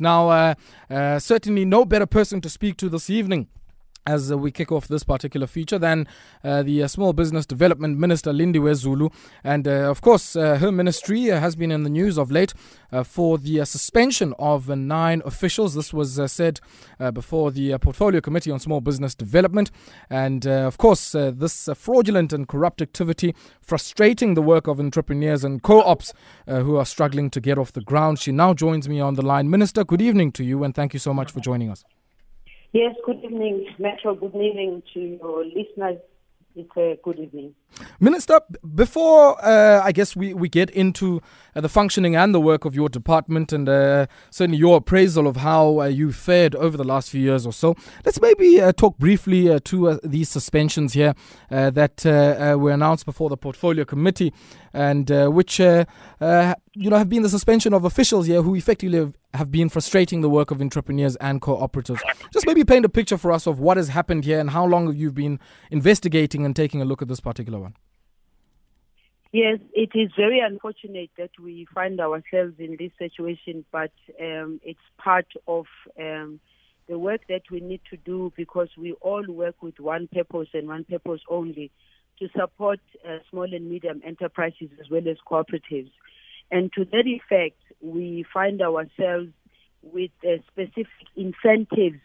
Now, uh, uh, certainly no better person to speak to this evening as uh, we kick off this particular feature than uh, the uh, Small Business Development Minister Lindiwe Zulu. And uh, of course, uh, her ministry uh, has been in the news of late for the suspension of nine officials. This was said before the Portfolio Committee on Small Business Development. And of course, this fraudulent and corrupt activity frustrating the work of entrepreneurs and co ops who are struggling to get off the ground. She now joins me on the line. Minister, good evening to you, and thank you so much for joining us. Yes, good evening, Metro. Good evening to your listeners. It's a good evening. Minister, before uh, I guess we, we get into uh, the functioning and the work of your department and uh, certainly your appraisal of how uh, you fared over the last few years or so, let's maybe uh, talk briefly uh, to these suspensions here that were announced before the Portfolio Committee and which you know have been the suspension of officials here who effectively have been frustrating the work of entrepreneurs and cooperatives. Just maybe paint a picture for us of what has happened here and how long have you been investigating and taking a look at this particular one? Yes, it is very unfortunate that we find ourselves in this situation, but um, it's part of um, the work that we need to do because we all work with one purpose and one purpose only to support uh, small and medium enterprises as well as cooperatives. And to that effect, we find ourselves with uh, specific incentives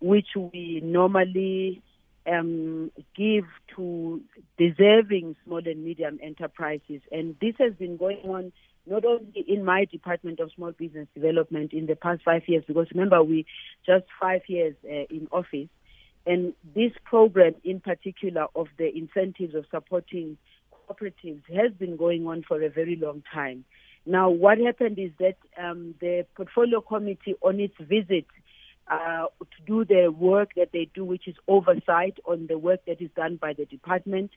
which we normally um, give to deserving small and medium enterprises. And this has been going on not only in my Department of Small Business Development in the past five years, because remember, we just five years uh, in office. And this program, in particular, of the incentives of supporting cooperatives, has been going on for a very long time. Now, what happened is that um, the portfolio committee, on its visit uh, to do the work that they do, which is oversight on the work that is done by the department,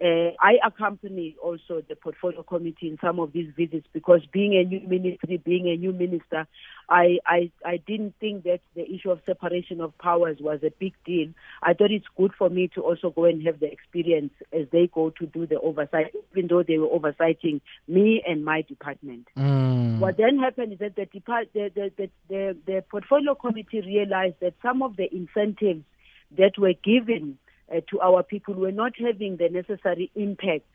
uh, I accompany also the portfolio committee in some of these visits because being a new ministry, being a new minister, I, I, I didn't think that the issue of separation of powers was a big deal. I thought it's good for me to also go and have the experience as they go to do the oversight, even though they were oversighting me and my department. Mm. What then happened is that the, depart, the, the, the, the, the portfolio committee realized that some of the incentives that were given uh, to our people were not having the necessary impact,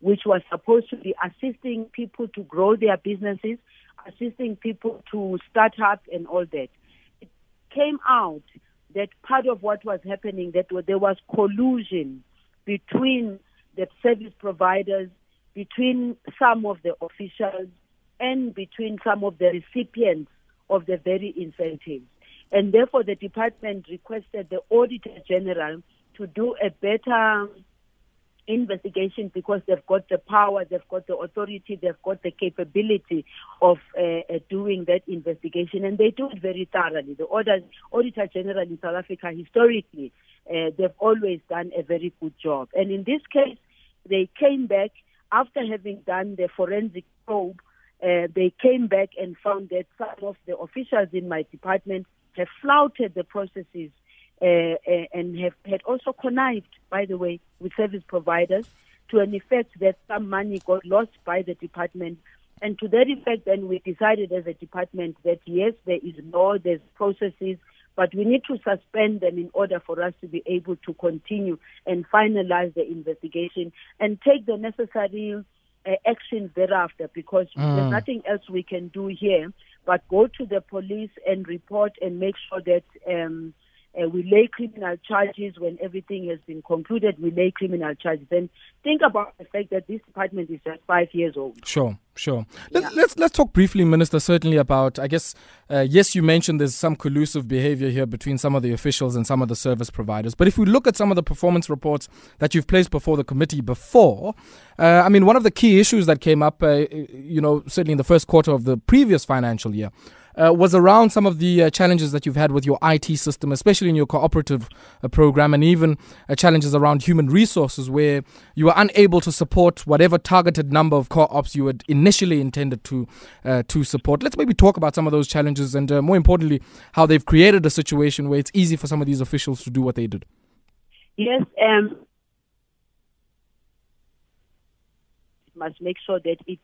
which was supposed to be assisting people to grow their businesses, assisting people to start up and all that. It came out that part of what was happening that there was collusion between the service providers, between some of the officials, and between some of the recipients of the very incentives. And therefore, the department requested the Auditor General to do a better investigation because they've got the power, they've got the authority, they've got the capability of uh, uh, doing that investigation, and they do it very thoroughly. The Auditor, Auditor General in South Africa, historically, uh, they've always done a very good job. And in this case, they came back after having done the forensic probe. Uh, they came back and found that some of the officials in my department have flouted the processes uh, uh, and have had also connived, by the way, with service providers to an effect that some money got lost by the department. And to that effect, then we decided as a department that yes, there is law, there's processes, but we need to suspend them in order for us to be able to continue and finalize the investigation and take the necessary uh, actions thereafter because mm. there's nothing else we can do here but go to the police and report and make sure that um, uh, we lay criminal charges when everything has been concluded. We lay criminal charges. And think about the fact that this department is just five years old. Sure, sure. Let, us let's, let's talk briefly, Minister. Certainly about. I guess uh, yes, you mentioned there's some collusive behaviour here between some of the officials and some of the service providers. But if we look at some of the performance reports that you've placed before the committee before, uh, I mean, one of the key issues that came up, uh, you know, certainly in the first quarter of the previous financial year uh, was around some of the uh, challenges that you've had with your IT system, especially in your cooperative uh, program, and even uh, challenges around human resources, where you were unable to support whatever targeted number of co-ops you had initially intended to uh, to support. Let's maybe talk about some of those challenges, and uh, more importantly, how they've created a situation where it's easy for some of these officials to do what they did. Yes. Um must make sure that it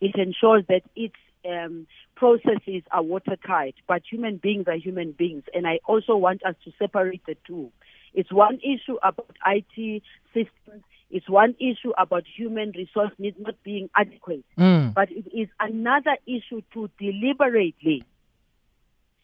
it ensures that its um, processes are watertight, but human beings are human beings. And I also want us to separate the two. It's one issue about IT systems. It's one issue about human resource needs not being adequate. Mm. But it is another issue to deliberately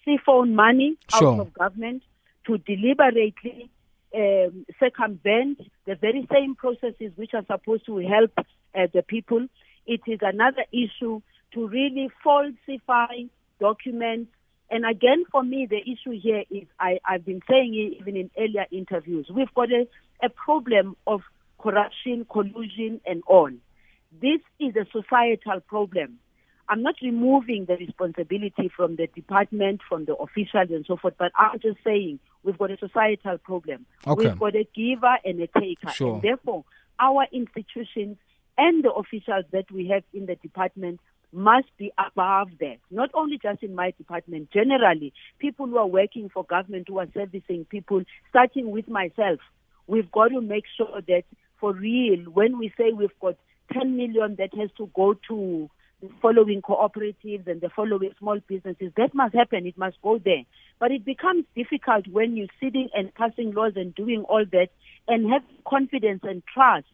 siphon money Sure. out of government, to deliberately um, circumvent the very same processes which are supposed to help uh, the people. It is another issue to really falsify documents. And again, for me, the issue here is I, I've been saying it even in earlier interviews. We've got a, a problem of corruption, collusion, and all. This is a societal problem. I'm not removing the responsibility from the department, from the officials, and so forth, but I'm just saying we've got a societal problem. Okay. We've got a giver and a taker. Sure. And therefore, our institutions and the officials that we have in the department must be above that. Not only just in my department, generally, people who are working for government, who are servicing people, starting with myself, we've got to make sure that for real, when we say we've got 10 million that has to go to the following cooperatives and the following small businesses, that must happen. It must go there. But it becomes difficult when you're sitting and passing laws and doing all that and have confidence and trust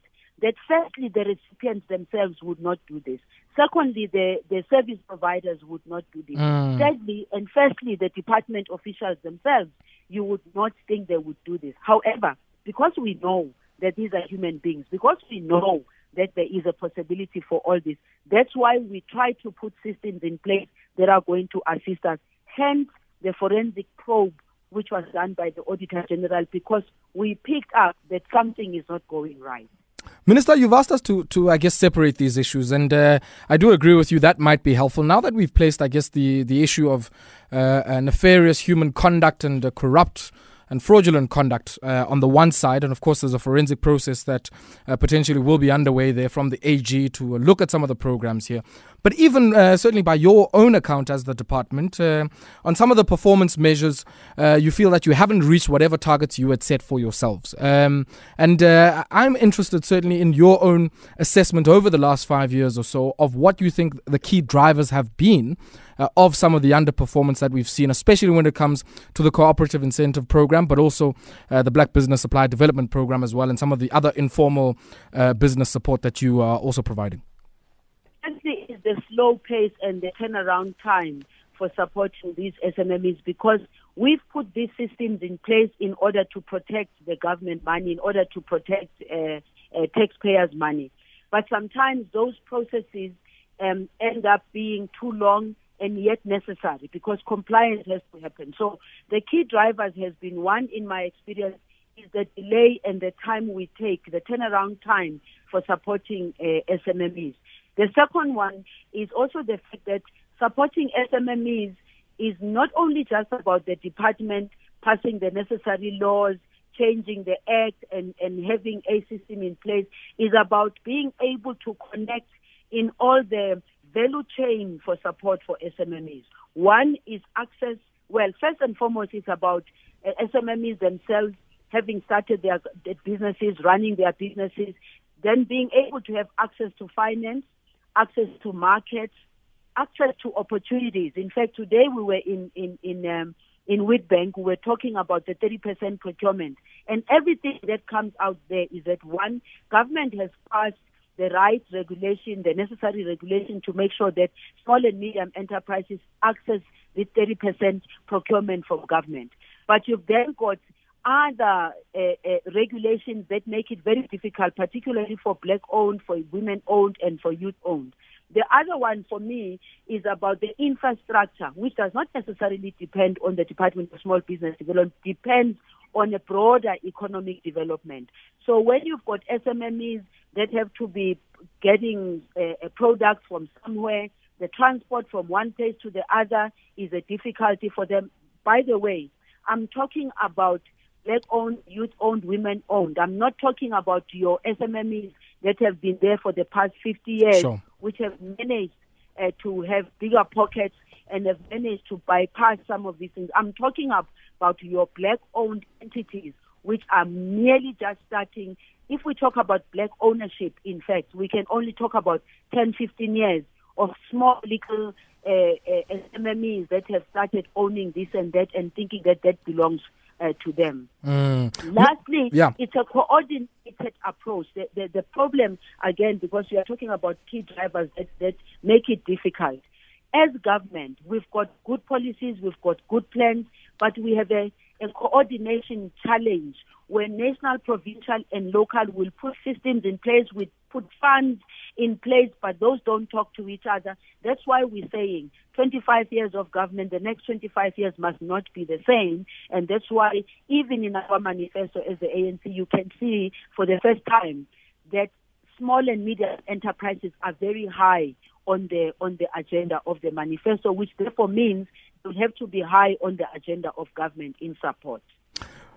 that firstly the recipients themselves would not do this. Secondly, the, the service providers would not do this. Mm. Thirdly, and firstly, the department officials themselves, you would not think they would do this. However, because we know that these are human beings, because we know that there is a possibility for all this, that's why we try to put systems in place that are going to assist us. Hence, the forensic probe, which was done by the Auditor General, because we picked up that something is not going right. Minister, you've asked us to, to I guess, separate these issues, and uh, I do agree with you that might be helpful. Now that we've placed, I guess, the, the issue of uh, nefarious human conduct and corrupt and fraudulent conduct uh, on the one side, and of course, there's a forensic process that uh, potentially will be underway there from the AG to look at some of the programs here. But even uh, certainly by your own account as the department, uh, on some of the performance measures, uh, you feel that you haven't reached whatever targets you had set for yourselves. Um, and uh, I'm interested certainly in your own assessment over the last five years or so of what you think the key drivers have been uh, of some of the underperformance that we've seen, especially when it comes to the cooperative incentive program, but also uh, the Black Business Supply Development Program as well, and some of the other informal uh, business support that you are also providing. The slow pace and the turnaround time for supporting these SMMEs because we've put these systems in place in order to protect the government money, in order to protect uh, uh, taxpayers' money. But sometimes those processes um, end up being too long and yet necessary because compliance has to happen. So the key drivers has been one, in my experience, is the delay and the time we take, the turnaround time for supporting uh. The second one is also the fact that supporting SMMEs is not only just about the department passing the necessary laws, changing the act, and, and having a system in place, is about being able to connect in all the value chain for support for SMMEs. One is access. Well, first and foremost, it's about uh, SMMEs themselves having started their, their businesses, running their businesses, then being able to have access to finance, access to markets, access to opportunities. In fact, today we were in in in um, in Witbank, we were talking about the 30% procurement, and everything that comes out there is that one government has passed the right regulation, the necessary regulation to make sure that small and medium enterprises access the 30% procurement from government. But you've then got other uh, uh, regulations that make it very difficult, particularly for black owned, for women owned, and for youth owned. The other one for me is about the infrastructure, which does not necessarily depend on the Department of Small Business Development, depends on a broader economic development. So when you've got SMMEs that have to be getting a, a product from somewhere, the transport from one place to the other is a difficulty for them. By the way, I'm talking about black owned, youth owned, women owned. I'm not talking about your SMMEs that have been there for the past 50 years, Sure. which have managed uh, to have bigger pockets and have managed to bypass some of these things. I'm talking about your black owned entities, which are merely just starting. If we talk about black ownership, in fact, we can only talk about 10, 15 years of small little uh, uh, SMMEs that have started owning this and that and thinking that that belongs uh, to them. Mm. Lastly, Yeah. it's a coordinated approach. The, the, the problem, again, because we are talking about key drivers that, that make it difficult. As government, we've got good policies, we've got good plans, but we have a, a coordination challenge where national, provincial, and local will put systems in place, we put funds in place, but those don't talk to each other. That's why we're saying 25 years of government, the next 25 years must not be the same. And that's why, even in our manifesto as the ANC, you can see for the first time that small and medium enterprises are very high on the on the agenda of the manifesto, which therefore means will have to be high on the agenda of government in support.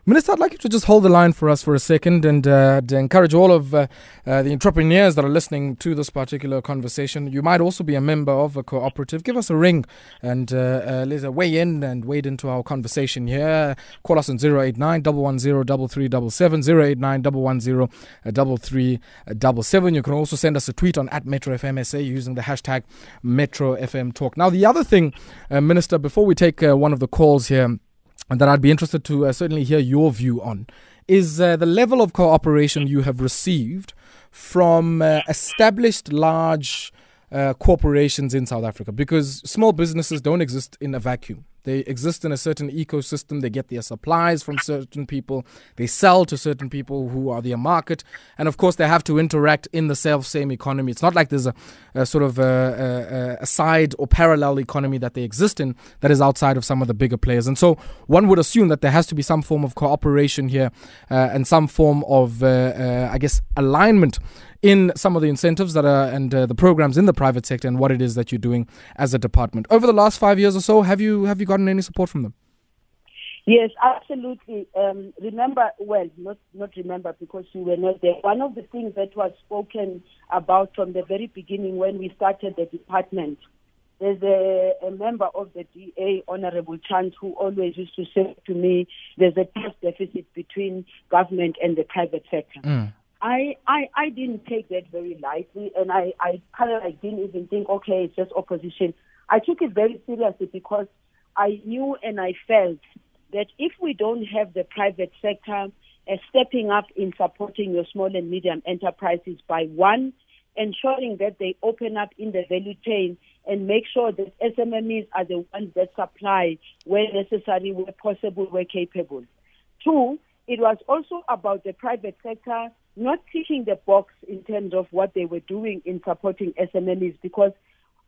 Minister, I'd like you to just hold the line for us for a second and uh, encourage all of uh, uh, the entrepreneurs that are listening to this particular conversation. You might also be a member of a cooperative. Give us a ring and uh, uh, let's weigh in and wade into our conversation here. Call us on 089 110 3377, 089 110 3377. You can also send us a tweet on at Metro using the hashtag Metro FM Talk. Now, the other thing, uh, Minister, before we take one of the calls here, and that I'd be interested to uh, certainly hear your view on is uh, the level of cooperation you have received from uh, established large uh, corporations in South Africa because small businesses don't exist in a vacuum. They exist in a certain ecosystem. They get their supplies from certain people. They sell to certain people who are their market. And of course, they have to interact in the self same economy. It's not like there's a, a sort of a, a, a, side or parallel economy that they exist in that is outside of some of the bigger players. And so one would assume that there has to be some form of cooperation here uh, and some form of, uh, uh, I guess, alignment in some of the incentives that are and uh, the programs in the private sector and what it is that you're doing as a department. Over the last five years or so, have you have you gotten any support from them? Yes, absolutely. Um, remember, well, not not remember because you were not there. One of the things that was spoken about from the very beginning when we started the department, there's a, a member of the DA, Honorable Chance, who always used to say to me, "There's a trust deficit between government and the private sector." Mm. I, I, I didn't take that very lightly, and I, I kind of like didn't even think, okay, it's just opposition. I took it very seriously because I knew and I felt that if we don't have the private sector uh, stepping up in supporting your small and medium enterprises by one, ensuring that they open up in the value chain and make sure that SMMEs are the ones that supply where necessary, where possible, where capable. Two, it was also about the private sector not ticking the box in terms of what they were doing in supporting SMEs because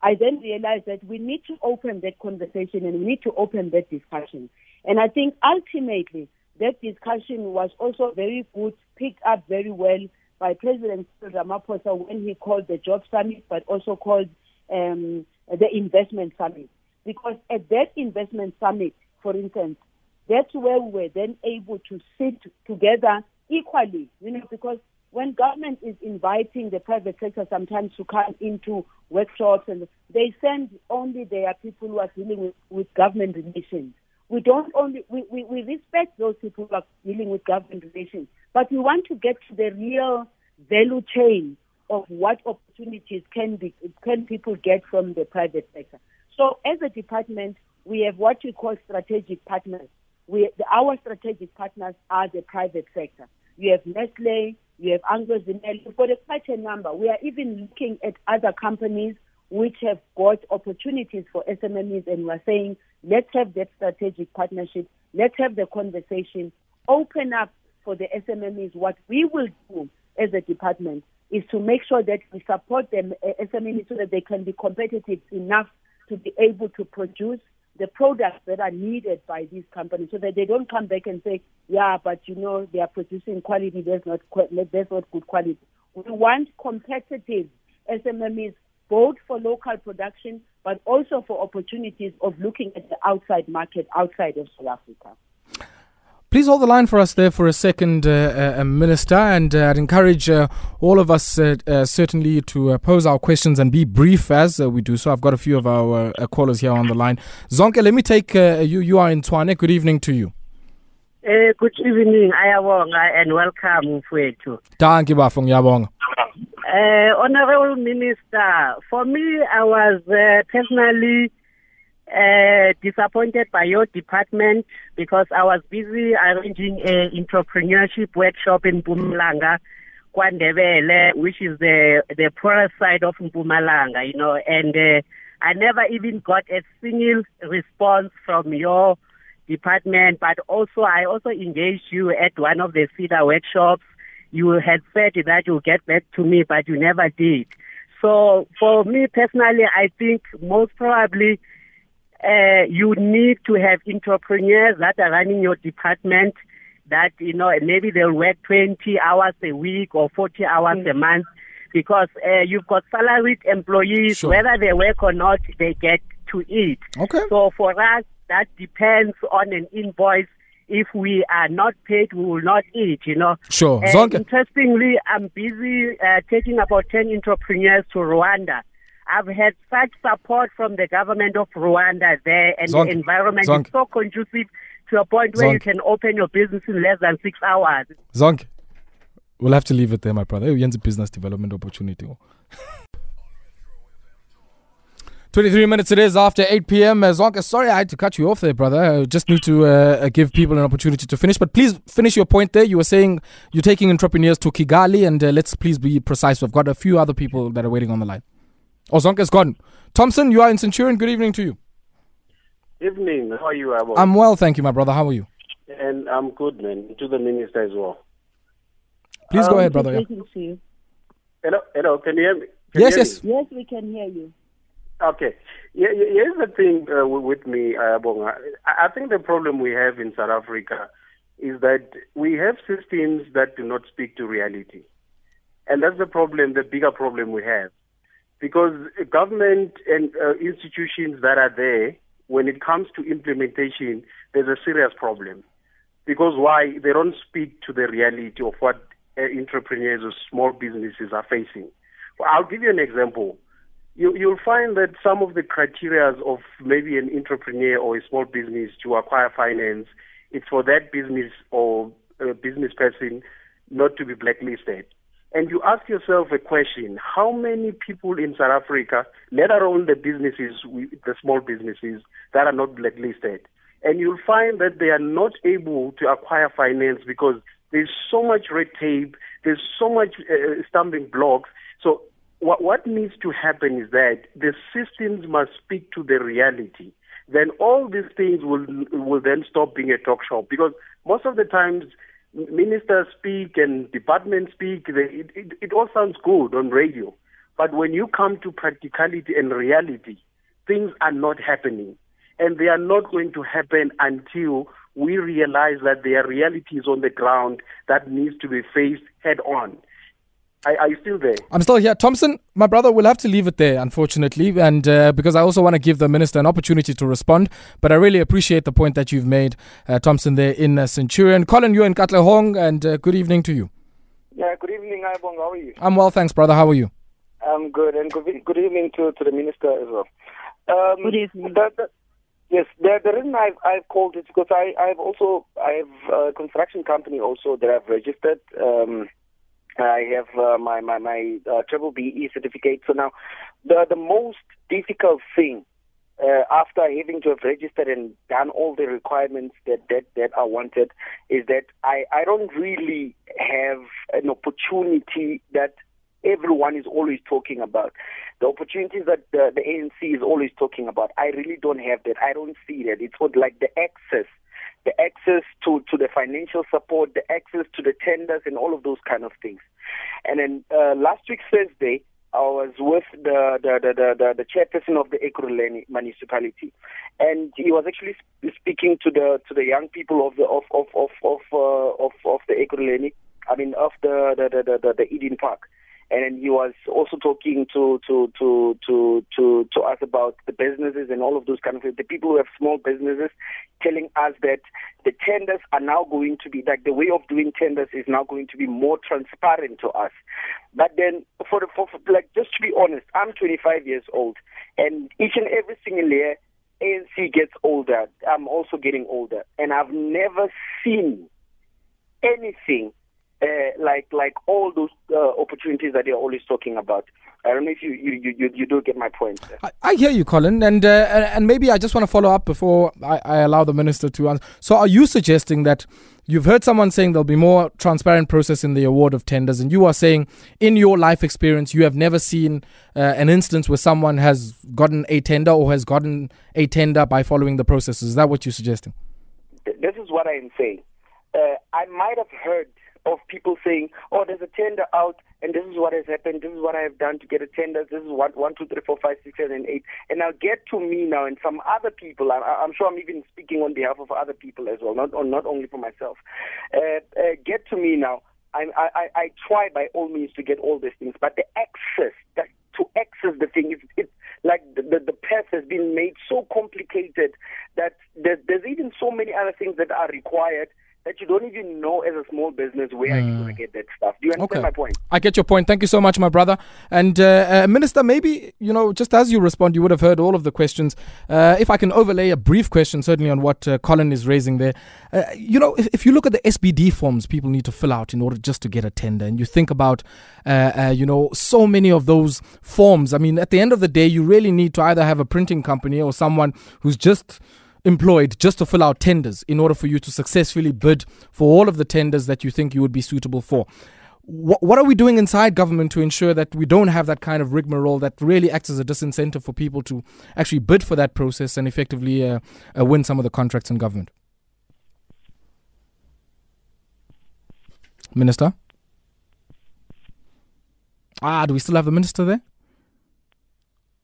I then realized that we need to open that conversation and we need to open that discussion. And I think ultimately that discussion was also very good, picked up very well by President Ramaphosa when he called the Job Summit, but also called um, the Investment Summit. Because at that Investment Summit, for instance, that's where we were then able to sit together equally, you know, because when government is inviting the private sector sometimes to come into workshops and they send only their people who are dealing with, with government relations. We don't only we, we, we respect those people who are dealing with government relations, but we want to get to the real value chain of what opportunities can be can people get from the private sector. So as a department, we have what we call strategic partners. We, our strategic partners are the private sector. You have Nestle, you have Anglo Zimele, you've got a quite a number. We are even looking at other companies which have got opportunities for SMMEs and we're saying, let's have that strategic partnership, let's have the conversation, open up for the SMMEs. What we will do as a department is to make sure that we support them, uh, SMMEs, so that they can be competitive enough to be able to produce the products that are needed by these companies so that they don't come back and say, yeah, but you know, they are producing quality, there's not, there's not good quality. We want competitive SMMEs both for local production but also for opportunities of looking at the outside market outside of South Africa. Please hold the line for us there for a second, uh, uh, Minister, and uh, I'd encourage uh, all of us uh, uh, certainly to pose our questions and be brief as we do so. I've got a few of our callers here on the line. Zonke, let me take you. You are in Tshwane. Good evening to you. good evening, ayabonga, and welcome, Mfwethu. Thank you, Bafung Yabonga. Uh, Honorable Minister, for me, I was uh, personally uh, disappointed by your department because I was busy arranging an entrepreneurship workshop in Mpumalanga, KwaNdebele, which is the the poorest side of Mpumalanga, you know, and uh, I never even got a single response from your department. But also, I also engaged you at one of the feeder workshops. You had said that you'll get back to me, but you never did. So, for me personally, I think most probably uh, you need to have entrepreneurs that are running your department that, you know, maybe they'll work 20 hours a week or 40 hours mm-hmm. a month because uh, you've got salaried employees, sure. whether they work or not, they get to eat. Okay. So for us, that depends on an invoice. If we are not paid, we will not eat, you know. Sure. Uh, interestingly, I'm busy uh, taking about 10 entrepreneurs to Rwanda I've had such support from the government of Rwanda there, and Zonk. the environment Zonk. is so conducive to a point where Zonk. you can open your business in less than six hours. Zonk, we'll have to leave it there, my brother. It's a business development opportunity. 23 minutes it is after 8 p.m. Uh, Zonka, sorry I had to cut you off there, brother. I just need to uh, give people an opportunity to finish. But please finish your point there. You were saying you're taking entrepreneurs to Kigali, and uh, let's please be precise. We've got a few other people that are waiting on the line. Ozonka's gone. Thompson, you are in Centurion. Good evening to you. Evening. How are you, Abo? I'm well, thank you, my brother. How are you? And I'm good, man. To the minister as well. Please um, go ahead, brother. Yeah. Hello, hello. Can you hear me? Can yes, yes. Me? Yes, we can hear you. Okay. Yeah, here's the thing uh, with me, uh, I think the problem we have in South Africa is that we have systems that do not speak to reality. And that's the problem, the bigger problem we have because government and uh, institutions that are there, when it comes to implementation, there's a serious problem. Because why? They don't speak to the reality of what uh, entrepreneurs or small businesses are facing. Well, I'll give you an example. You, you'll find that some of the criteria of maybe an entrepreneur or a small business to acquire finance, it's for that business or a business person not to be blacklisted and you ask yourself a question how many people in South Africa, let alone the businesses, the small businesses that are not blacklisted, and you'll find that they are not able to acquire finance because there's so much red tape, there's so much uh, stumbling blocks. So, what, what needs to happen is that the systems must speak to the reality. Then all these things will will then stop being a talk show because most of the times ministers speak and departments speak, it, it, it all sounds good on radio. But when you come to practicality and reality, things are not happening. And they are not going to happen until we realize that there are realities on the ground that needs to be faced head on. Are, are, you still there? I'm still here. Thompson, my brother, we'll have to leave it there, unfortunately, and uh, because I also want to give the minister an opportunity to respond. But I really appreciate the point that you've made, uh, Thompson, there in uh, Centurion. Colin, you're in Katlehong, and uh, good evening to you. Yeah, good evening, Ibong. How are you? I'm well, thanks, brother. How are you? I'm good, and good, good evening to, to the minister as well. Um, good evening. The, the, yes, the, the reason I've, I've called is because I, I've also I have a construction company also that I've registered. Um, I have uh, my my my uh, triple BE certificate. So now, the the most difficult thing uh, after having to have registered and done all the requirements that that that are wanted is that I I don't really have an opportunity that everyone is always talking about. The opportunities that the, the ANC is always talking about, I really don't have that. I don't see that. It's what like the access the access to, to the financial support, the access to the tenders, and all of those kind of things. And then uh, last week Thursday, I was with the the, the, the, the chairperson of the Ekurhuleni municipality, and he was actually speaking to the to the young people of the of of of of uh, of, of the Ekurhuleni, I mean of the the the, the, the Eden Park and he was also talking to to to to to to us about the businesses and all of those kind of things. The people who have small businesses, telling us that the tenders are now going to be like the way of doing tenders is now going to be more transparent to us. But then, for the for, for like just to be honest, I'm 25 years old, and each and every single year. ANC gets older. I'm also getting older, and I've never seen anything uh, like like all those uh, opportunities that you're always talking about. I don't know if you you, you, you do get my point. I, I, hear you, Colin, and uh, and maybe I just want to follow up before I, I allow the minister to answer. So, are you suggesting that you've heard someone saying there'll be more transparent process in the award of tenders, and you are saying in your life experience you have never seen uh, an instance where someone has gotten a tender or has gotten a tender by following the process? Is that what you're suggesting? This is what I am saying. Uh, I might have heard of people saying, "Oh, there's a tender out, and this is what has happened. This is what I have done to get a tender. This is what one, two, three, four, five, six, seven, eight. And now get to me now, and some other people. I, I'm sure I'm even speaking on behalf of other people as well, not not only for myself. Uh, uh, get to me now. I, I, I try by all means to get all these things, but the access, to access the thing, it's, it's like the, the, the path has been made so complicated that there's, there's even so many other things that are required that you don't even know as a small business where mm. you're going to get that stuff. Do you understand okay. my point? I get your point. Thank you so much, my brother. And uh, uh, Minister, maybe, you know, just as you respond, you would have heard all of the questions. Uh, if I can overlay a brief question, certainly on what uh, Colin is raising there. Uh, you know, if, if, you look at the SBD forms people need to fill out in order just to get a tender, and you think about, uh, you know, so many of those forms, I mean, at the end of the day, you really need to either have a printing company or someone who's just employed just to fill out tenders in order for you to successfully bid for all of the tenders that you think you would be suitable for. What, what are we doing inside government to ensure that we don't have that kind of rigmarole that really acts as a disincentive for people to actually bid for that process and effectively uh, uh, win some of the contracts in government? Minister? Ah, do we still have the minister there?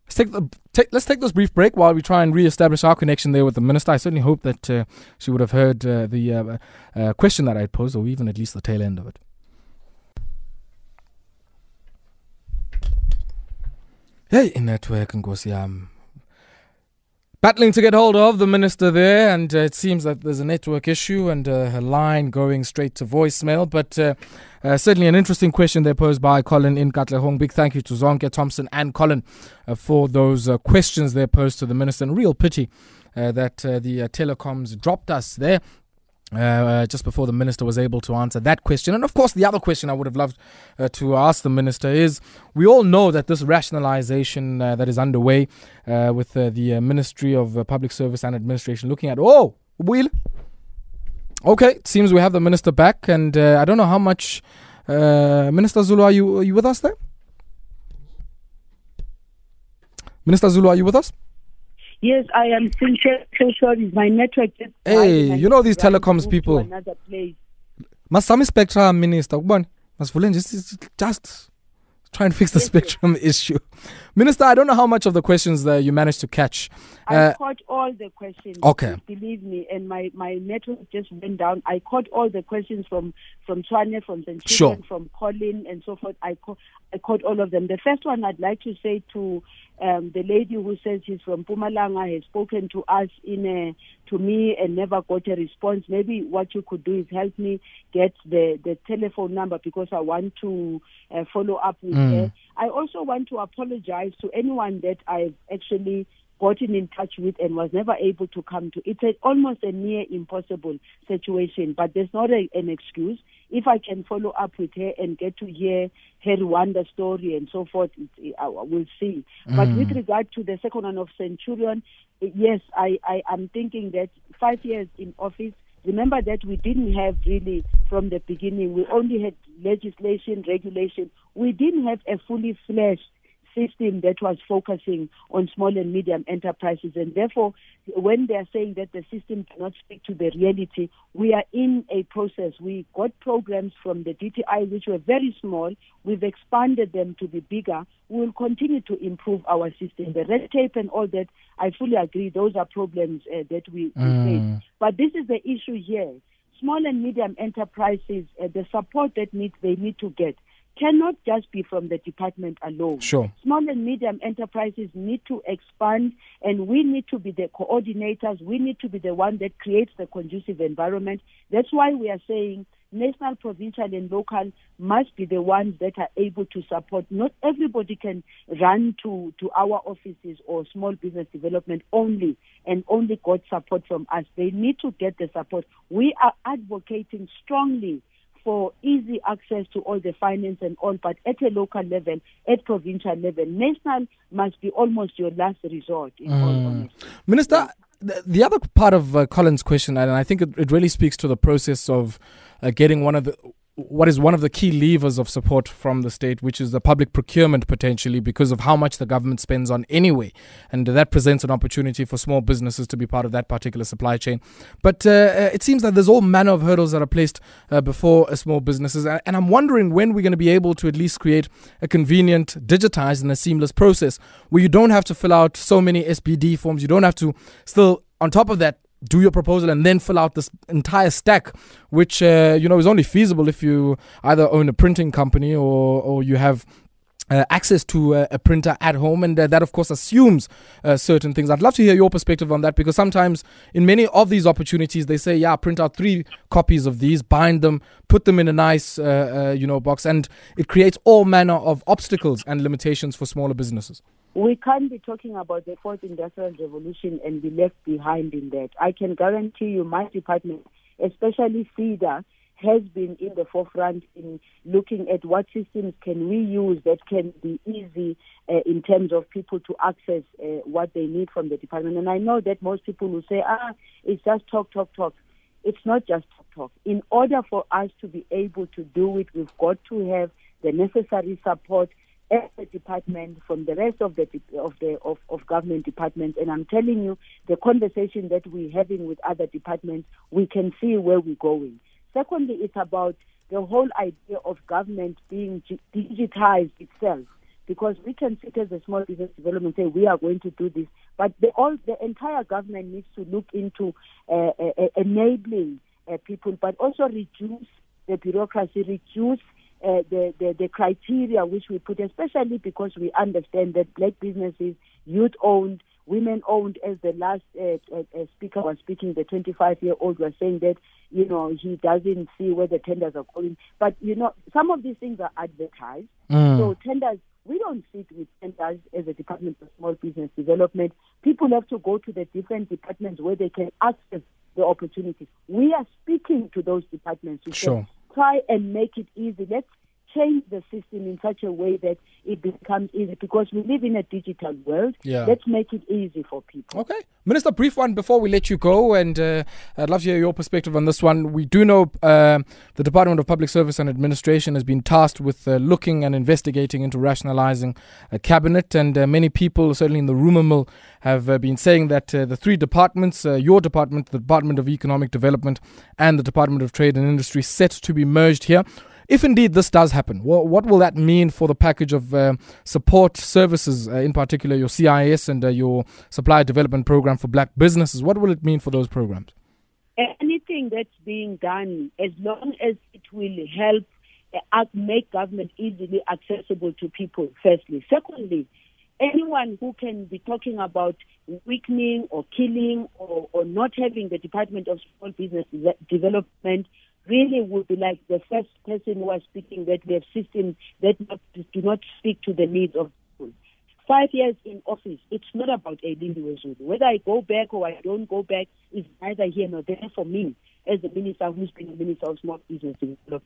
Let's take, the, take, let's take this brief break while we try and re-establish our connection there with the minister. I certainly hope that uh, she would have heard uh, the uh, uh question that I posed, or even at least the tail end of it. Hey, network Ngosi yam. Battling to get hold of the minister there, and uh, it seems that there's a network issue and uh, a line going straight to voicemail. But uh, uh, certainly an interesting question there posed by Colin in Katlehong. Big thank you to Zonke Thompson and Colin uh, for those uh, questions there posed to the minister. And real pity that the telecoms dropped us there. Uh, just before the minister was able to answer that question. And of course, the other question I would have loved uh, to ask the minister is we all know that this rationalization uh, that is underway uh, with uh, the Ministry of Public Service and Administration looking at, oh, will. Okay, it seems we have the minister back, and I don't know how much. minister Zulu, are you, are you with us there? Minister Zulu, are you with us? Yes, I am so sorry. My network just Hey, you know these telecoms people. Another place. Masami Spectrum Minister, kubona. Masivule just just try and fix the yes, spectrum yes. issue. Minister, I don't know how much of the questions that you managed to catch. I uh, caught all the questions. Okay. Believe me, and my, my network just went down. I caught all the questions from from Tshwane, from St. Sure. from Colin, and so forth. I, ca- I caught all of them. The first one I'd like to say to um, the lady who says she's from Mpumalanga has spoken to us in a, to me and never got a response. Maybe what you could do is help me get the, the telephone number because I want to uh, follow up with mm. her. I also want to apologize to anyone that I've actually gotten in touch with and was never able to come to. It's a, almost a near impossible situation, but there's not a, an excuse. If I can follow up with her and get to hear her Rwanda story and so forth, it, uh, we'll see. Mm. But with regard to the second one of Centurion, yes, I, I am thinking that five years in office, remember that we didn't have really from the beginning, we only had legislation, regulation. We didn't have a fully fledged system that was focusing on small and medium enterprises. And therefore, when they are saying that the system cannot speak to the reality, we are in a process. We got programs from the DTI which were very small. We've expanded them to be bigger. We will continue to improve our system. The red tape and all that, I fully agree, those are problems uh, that we, mm. face. But this is the issue here small and medium enterprises, uh, the support that needs they need to get cannot just be from the department alone. Sure. Small and medium enterprises need to expand, and we need to be the coordinators. We need to be the one that creates the conducive environment. That's why we are saying national, provincial, and local must be the ones that are able to support. Not everybody can run to, to our offices or small business development only and only got support from us. They need to get the support. We are advocating strongly for easy access to all the finance and all, but at a local level, at provincial level, national must be almost your last resort. In mm. Minister, the other part of uh, Colin's question, and I think it, it really speaks to the process of uh, getting one of the what is one of the key levers of support from the state, which is the public procurement potentially because of how much the government spends on anyway. And that presents an opportunity for small businesses to be part of that particular supply chain. But uh, uh it seems that there's all manner of hurdles that are placed uh, before small businesses. And I'm wondering when we're going to be able to at least create a convenient, digitized, and a seamless process where you don't have to fill out so many SBD forms. You don't have to still, on top of that, do your proposal and then fill out this entire stack, which uh, you know is only feasible if you either own a printing company or or you have uh, access to a, a, printer at home, and uh, that, of course, assumes uh, certain things. I'd love to hear your perspective on that because sometimes, in many of these opportunities, they say, "Yeah, print out three copies of these, bind them, put them in a nice, uh, uh, you know, box," and it creates all manner of obstacles and limitations for smaller businesses. We can't be talking about the fourth industrial revolution and be left behind in that. I can guarantee you, my department, especially SEDA, has been in the forefront in looking at what systems can we use that can be easy uh, in terms of people to access uh, what they need from the department. And I know that most people will say, ah, it's just talk, talk, talk. It's not just talk, talk. In order for us to be able to do it, we've got to have the necessary support as a department from the rest of the of the of, of government departments. And I'm telling you the conversation that we're having with other departments we can see where we're going. Secondly, it's about the whole idea of government being digitized itself. Because we can sit as a small business development say we are going to do this, but the, all the entire government needs to look into uh, uh, enabling uh, people, but also reduce the bureaucracy, reduce uh, the, the, the criteria which we put, especially because we understand that black businesses, youth owned, women owned, as the last uh, uh, uh speaker was speaking, the 25 year old was saying that, you know, he doesn't see where the tenders are going. But, you know, some of these things are advertised. Mm. So tenders, we don't sit with tenders as a Department of Small Business Development. People have to go to the different departments where they can access the opportunities. We are speaking to those departments sure. say, try and make it easy. Let's change the system in such a way that it becomes easy because we live in a digital world. Yeah. Let's make it easy for people. Okay. Minister, brief one before we let you go, and uh, I'd love to hear your perspective on this one. We do know uh, the Department of Public Service and Administration has been tasked with uh, looking and investigating into rationalizing a cabinet, and uh, many people, certainly in the rumor mill, have uh, been saying that uh, the three departments, your department, the Department of Economic Development, and the Department of Trade and Industry, set to be merged here. If indeed this does happen, what, what will that mean for the package of uh, support services, uh, in particular your CIS and uh, your Supplier Development Program for black businesses? What will it mean for those programs? Anything that's being done, as long as it will help uh, make government easily accessible to people, firstly. Secondly, anyone who can be talking about weakening or killing or, or not having the Department of Small Business Development really would be like the first person who was speaking that we have systems that do not speak to the needs of people. Five years in office, it's not about a Wezulu. Whether I go back or I don't go back is neither here nor there for me as the minister who's been a minister of small business development.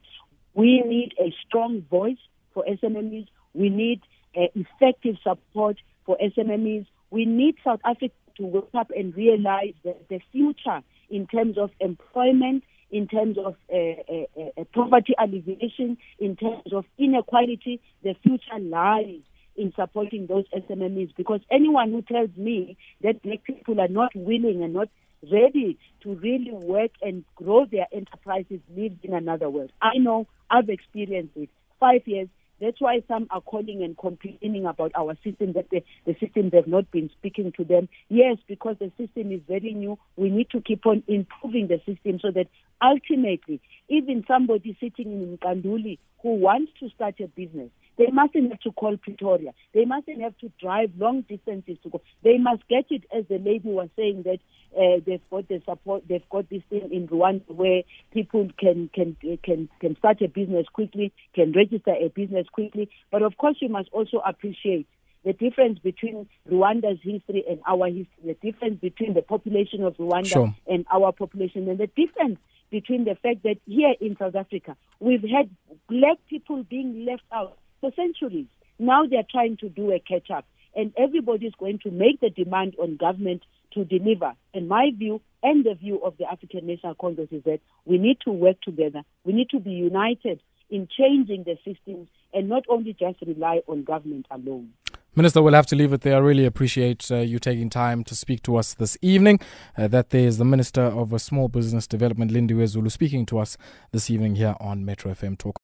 We need a strong voice for SMMEs. We need uh, effective support for SMMEs. We need South Africa to wake up and realize that the future in terms of employment in terms of uh, uh, uh, poverty alleviation, in terms of inequality, the future lies in supporting those SMMEs because anyone who tells me that black people are not willing and not ready to really work and grow their enterprises lives in another world. I know I've experienced it. Five years that's why some are calling and complaining about our system, that the, the systems have not been speaking to them. Yes, because the system is very new. We need to keep on improving the system so that ultimately, even somebody sitting in Nqanduli who wants to start a business, they mustn't have to call Pretoria. They mustn't have to drive long distances to go. They must get it, as the lady was saying, that uh, they've got the support. They've got this thing in Rwanda where people can can can can start a business quickly, can register a business quickly. But of course, you must also appreciate the difference between Rwanda's history and our history, the difference between the population of Rwanda sure. and our population, and the difference between the fact that here in South Africa, we've had black people being left out for centuries. Now they're trying to do a catch up, and everybody's going to make the demand on government to deliver. And my view and the view of the African National Congress is that we need to work together. We need to be united in changing the systems and not only just rely on government alone. Minister, we'll have to leave it there. I really appreciate uh, you taking time to speak to us this evening. Uh, that there is the Minister of Small Business Development, Lindiwe Zulu, speaking to us this evening here on Metro FM Talk.